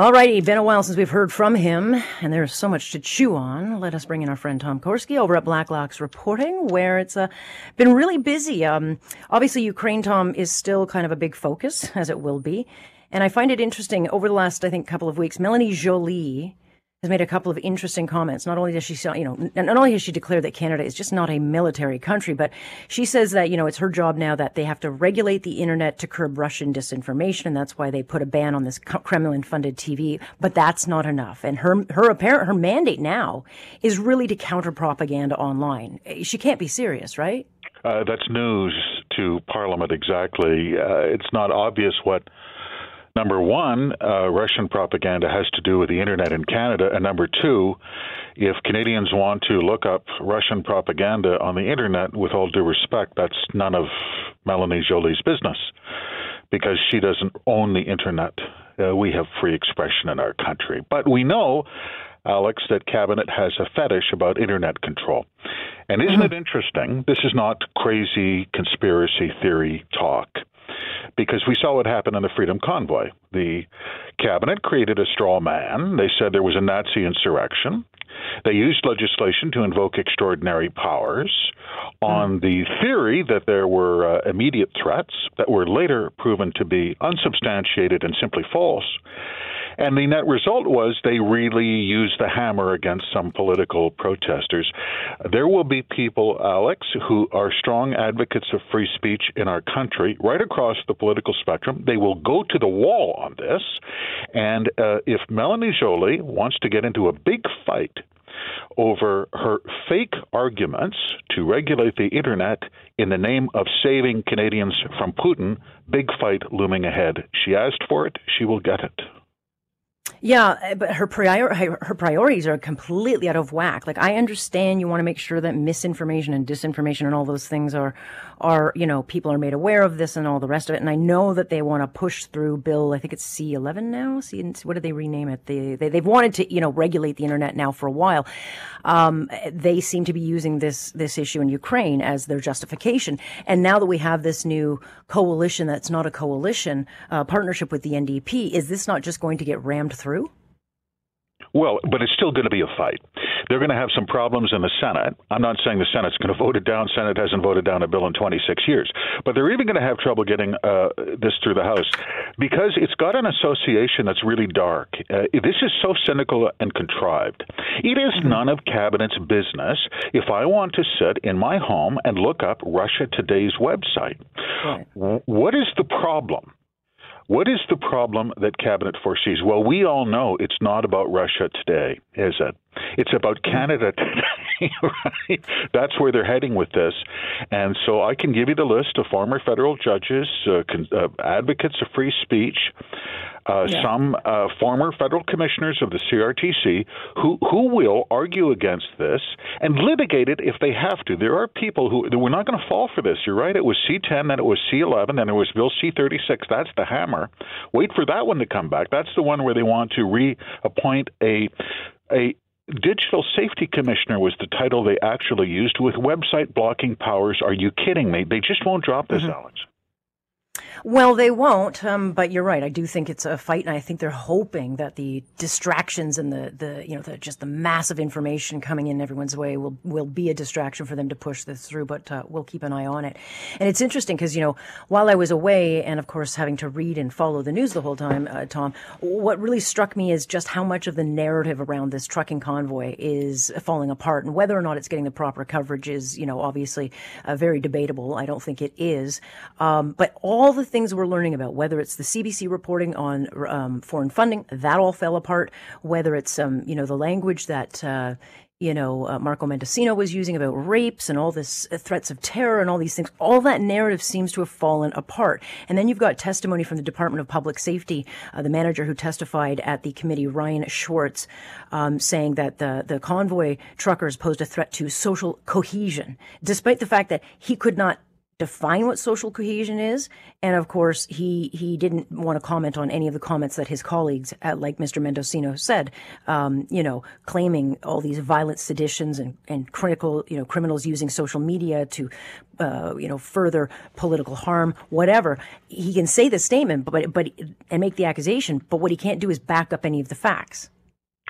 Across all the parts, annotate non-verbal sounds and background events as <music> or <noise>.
All righty, been a while since we've heard from him, and there's so much to chew on. Let us bring in our friend Tom Korski over at Blacklock's Reporting, where it's uh, been really busy. Um, obviously, Ukraine, Tom, is still kind of a big focus, as it will be. And I find it interesting over the last, I think, couple of weeks, Melanie Joly has made a couple of interesting comments. Not only does she, you know, not only has she declared that Canada is just not a military country, but she says that, you know, it's her job now that they have to regulate the internet to curb Russian disinformation. And that's why they put a ban on this Kremlin funded TV. But that's not enough. And her, her apparent, her mandate now is really to counter propaganda online. She can't be serious, right? Uh, that's news to Parliament, exactly. Uh, it's not obvious what Number one, uh, Russian propaganda has to do with the internet in Canada. And number two, if Canadians want to look up Russian propaganda on the internet, with all due respect, that's none of Melanie Joly's business because she doesn't own the internet. Uh, we have free expression in our country. But we know, Alex, that Cabinet has a fetish about internet control. And isn't mm-hmm. it interesting? This is not crazy conspiracy theory talk because we saw what happened in the Freedom Convoy. The cabinet created a straw man. They said there was a Nazi insurrection. They used legislation to invoke extraordinary powers on the theory that there were uh, immediate threats that were later proven to be unsubstantiated and simply false. And the net result was they really used the hammer against some political protesters. There will be people, Alex, who are strong advocates of free speech in our country, right across the political spectrum. They will go to the wall on this. And uh, if Melanie Joly wants to get into a big fight over her fake arguments to regulate the internet in the name of saving Canadians from Putin, big fight looming ahead. She asked for it, she will get it. Yeah, eh, but her prior her priorities are completely out of whack. Like I understand you want to make sure that misinformation and disinformation and all those things are are you know people are made aware of this and all the rest of it. And I know that they want to push through bill. I think it's C eleven now. C what did they rename it? They, they they've wanted to you know regulate the internet now for a while. Um, they seem to be using this this issue in Ukraine as their justification. And now that we have this new coalition that's not a coalition uh, partnership with the NDP, is this not just going to get rammed through? Through? Well, but it's still going to be a fight. They're going to have some problems in the Senate. I'm not saying the Senate's going <laughs> to vote it down. Senate hasn't voted down a bill in 26 years. But they're even going to have trouble getting uh, this through the House because it's got an association that's really dark. Uh, this is so cynical and contrived. It is mm-hmm. none of Cabinet's business if I want to sit in my home and look up Russia Today's website. Right. What is the problem? What is the problem that cabinet foresees? Well, we all know it's not about Russia today, is it? It's about mm-hmm. Canada <laughs> today, right? That's where they're heading with this. And so I can give you the list of former federal judges, uh, con- uh, advocates of free speech, uh, yeah. some uh, former federal commissioners of the CRTC who who will argue against this and litigate it if they have to. There are people who we're not going to fall for this. You're right. It was C10, then it was C11, then it was Bill C36. That's the hammer. Wait for that one to come back. That's the one where they want to reappoint a a Digital Safety Commissioner was the title they actually used with website blocking powers. Are you kidding me? They just won't drop this, mm-hmm. Alex. Well, they won't, um, but you're right. I do think it's a fight, and I think they're hoping that the distractions and the, the you know the, just the massive information coming in everyone's way will will be a distraction for them to push this through. But uh, we'll keep an eye on it. And it's interesting because you know while I was away, and of course having to read and follow the news the whole time, uh, Tom, what really struck me is just how much of the narrative around this trucking convoy is falling apart, and whether or not it's getting the proper coverage is you know obviously uh, very debatable. I don't think it is, um, but all the things we're learning about, whether it's the CBC reporting on um, foreign funding, that all fell apart. Whether it's um, you know the language that uh, you know uh, Marco Mendicino was using about rapes and all this uh, threats of terror and all these things, all that narrative seems to have fallen apart. And then you've got testimony from the Department of Public Safety, uh, the manager who testified at the committee, Ryan Schwartz, um, saying that the the convoy truckers posed a threat to social cohesion, despite the fact that he could not define what social cohesion is. And of course, he, he didn't want to comment on any of the comments that his colleagues, uh, like Mr. Mendicino said, um, you know, claiming all these violent seditions and, and critical, you know, criminals using social media to, uh, you know, further political harm, whatever. He can say the statement, but, but, and make the accusation, but what he can't do is back up any of the facts.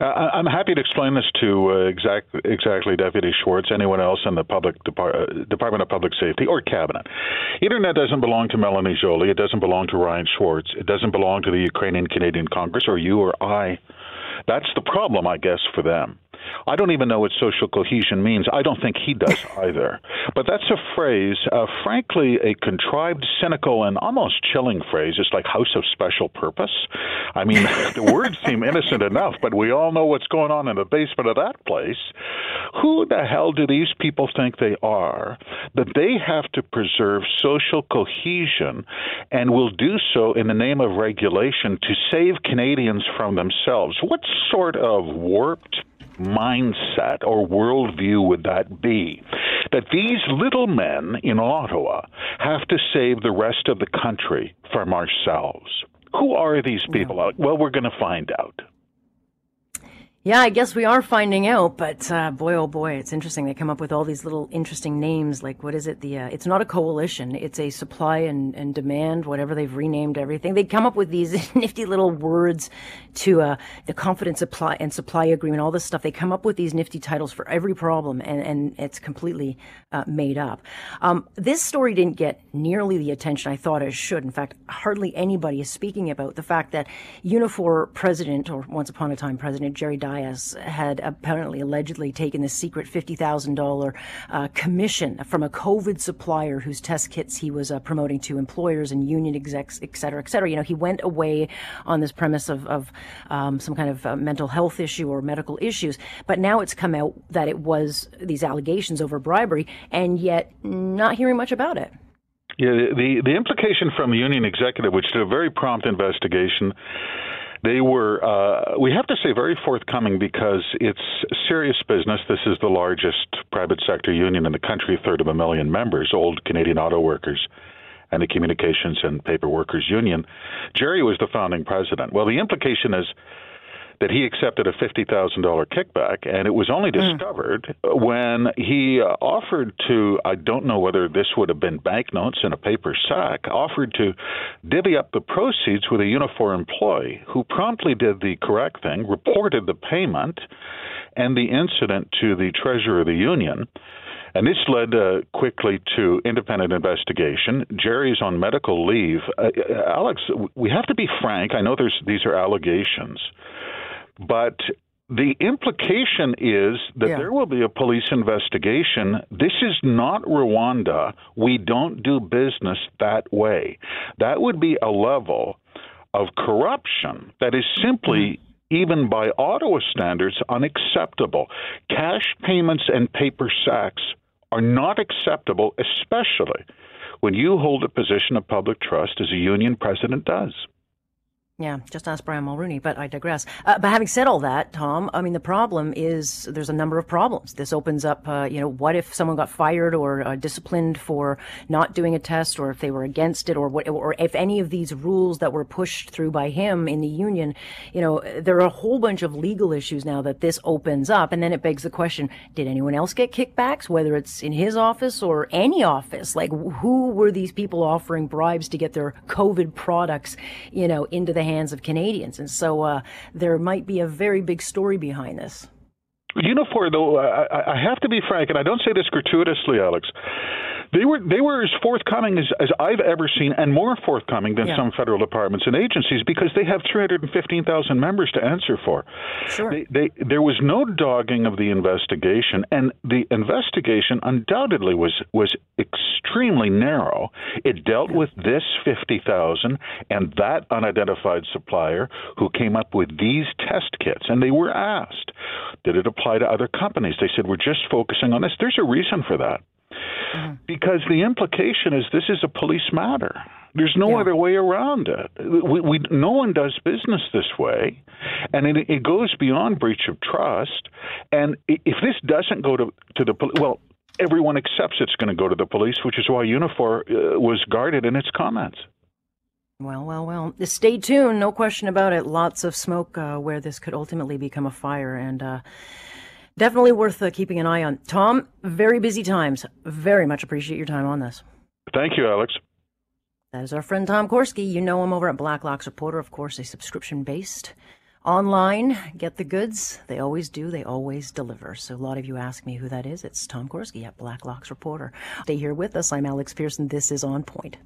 Uh, I'm happy to explain this to uh, exact, exactly Deputy Schwartz, anyone else in the public Depart- uh, Department of Public Safety or Cabinet. Internet doesn't belong to Melanie Joly. It doesn't belong to Ryan Schwartz. It doesn't belong to the Ukrainian Canadian Congress or you or I. That's the problem, I guess, for them. I don't even know what social cohesion means. I don't think he does <laughs> either. But that's a phrase, uh, frankly, a contrived, cynical, and almost chilling phrase. It's like house of special purpose. I mean, <laughs> the words seem innocent enough, but we all know what's going on in the basement of that place. Who the hell do these people think they are that they have to preserve social cohesion and will do so in the name of regulation to save Canadians from themselves? What sort of warped mindset or worldview would that be? That these little men in Ottawa have to save the rest of the country from ourselves. Who are these people? Yeah. Well, we're going to find out. Yeah, I guess we are finding out, but uh, boy, oh boy, it's interesting. They come up with all these little interesting names, like what is it? The uh, it's not a coalition; it's a supply and, and demand, whatever they've renamed everything. They come up with these <laughs> nifty little words to uh, the confidence supply and supply agreement, all this stuff. They come up with these nifty titles for every problem, and and it's completely uh, made up. Um, this story didn't get nearly the attention I thought it should. In fact, hardly anybody is speaking about the fact that Unifor president, or once upon a time president Jerry had apparently allegedly taken the secret $50,000 uh, commission from a COVID supplier whose test kits he was uh, promoting to employers and union execs, et cetera, et cetera. You know, he went away on this premise of, of um, some kind of uh, mental health issue or medical issues. But now it's come out that it was these allegations over bribery, and yet not hearing much about it. Yeah, the the implication from the union executive, which did a very prompt investigation, they were, uh, we have to say, very forthcoming because it's serious business. This is the largest private sector union in the country, third of a million members, old Canadian Auto Workers and the Communications and Paper Workers Union. Jerry was the founding president. Well, the implication is that he accepted a $50,000 kickback, and it was only hmm. discovered mm. when he uh, offered to, I don't know whether this would have been banknotes in a paper sack, offered to divvy up the proceeds with a Unifor employee who promptly did the correct thing, reported the payment and the incident to the treasurer of the union. And this led uh, quickly to independent investigation. Jerry's on medical leave. Uh, uh Alex, we have to be frank. I know there's these are allegations, but the implication is that yeah. there will be a police investigation. This is not Rwanda. We don't do business that way. That would be a level of corruption that is simply, mm-hmm. even by Ottawa standards, unacceptable. Cash payments and paper sacks are not acceptable, especially when you hold a position of public trust as a union president does. Yeah, just ask Brian Mulroney, but I digress. Uh, but having said all that, Tom, I mean, the problem is there's a number of problems. This opens up, uh, you know, what if someone got fired or uh, disciplined for not doing a test, or if they were against it, or what, or if any of these rules that were pushed through by him in the union, you know, there are a whole bunch of legal issues now that this opens up, and then it begs the question: Did anyone else get kickbacks, whether it's in his office or any office? Like, who were these people offering bribes to get their COVID products, you know, into the hands of Canadians. And so uh, there might be a very big story behind this. Unifor, though, I, I have to be frank, and I don't say this gratuitously, Alex. They were they were as forthcoming as, as I've ever seen, and more forthcoming than yeah. some federal departments and agencies because they have 315,000 members to answer for. Sure. They, they, there was no dogging of the investigation, and the investigation undoubtedly was was extremely narrow. It dealt with this 50,000 and that unidentified supplier who came up with these test kits, and they were asked, did it apply to other companies? They said we're just focusing on this. There's a reason for that. Mm-hmm. Because the implication is this is a police matter. There's no yeah. other way around it. We, we, no one does business this way, and it, it goes beyond breach of trust. And if this doesn't go to to the well, everyone accepts it's going to go to the police, which is why Unifor uh, was guarded in its comments. Well, well, well. Stay tuned. No question about it. Lots of smoke uh, where this could ultimately become a fire, and uh, definitely worth uh, keeping an eye on. Tom, very busy times. Very much appreciate your time on this. Thank you, Alex. That is our friend Tom Korski. You know him over at Blacklock's Reporter, of course, a subscription based online. Get the goods. They always do. They always deliver. So a lot of you ask me who that is. It's Tom Korski at Blacklock's Reporter. Stay here with us. I'm Alex Pearson. This is On Point.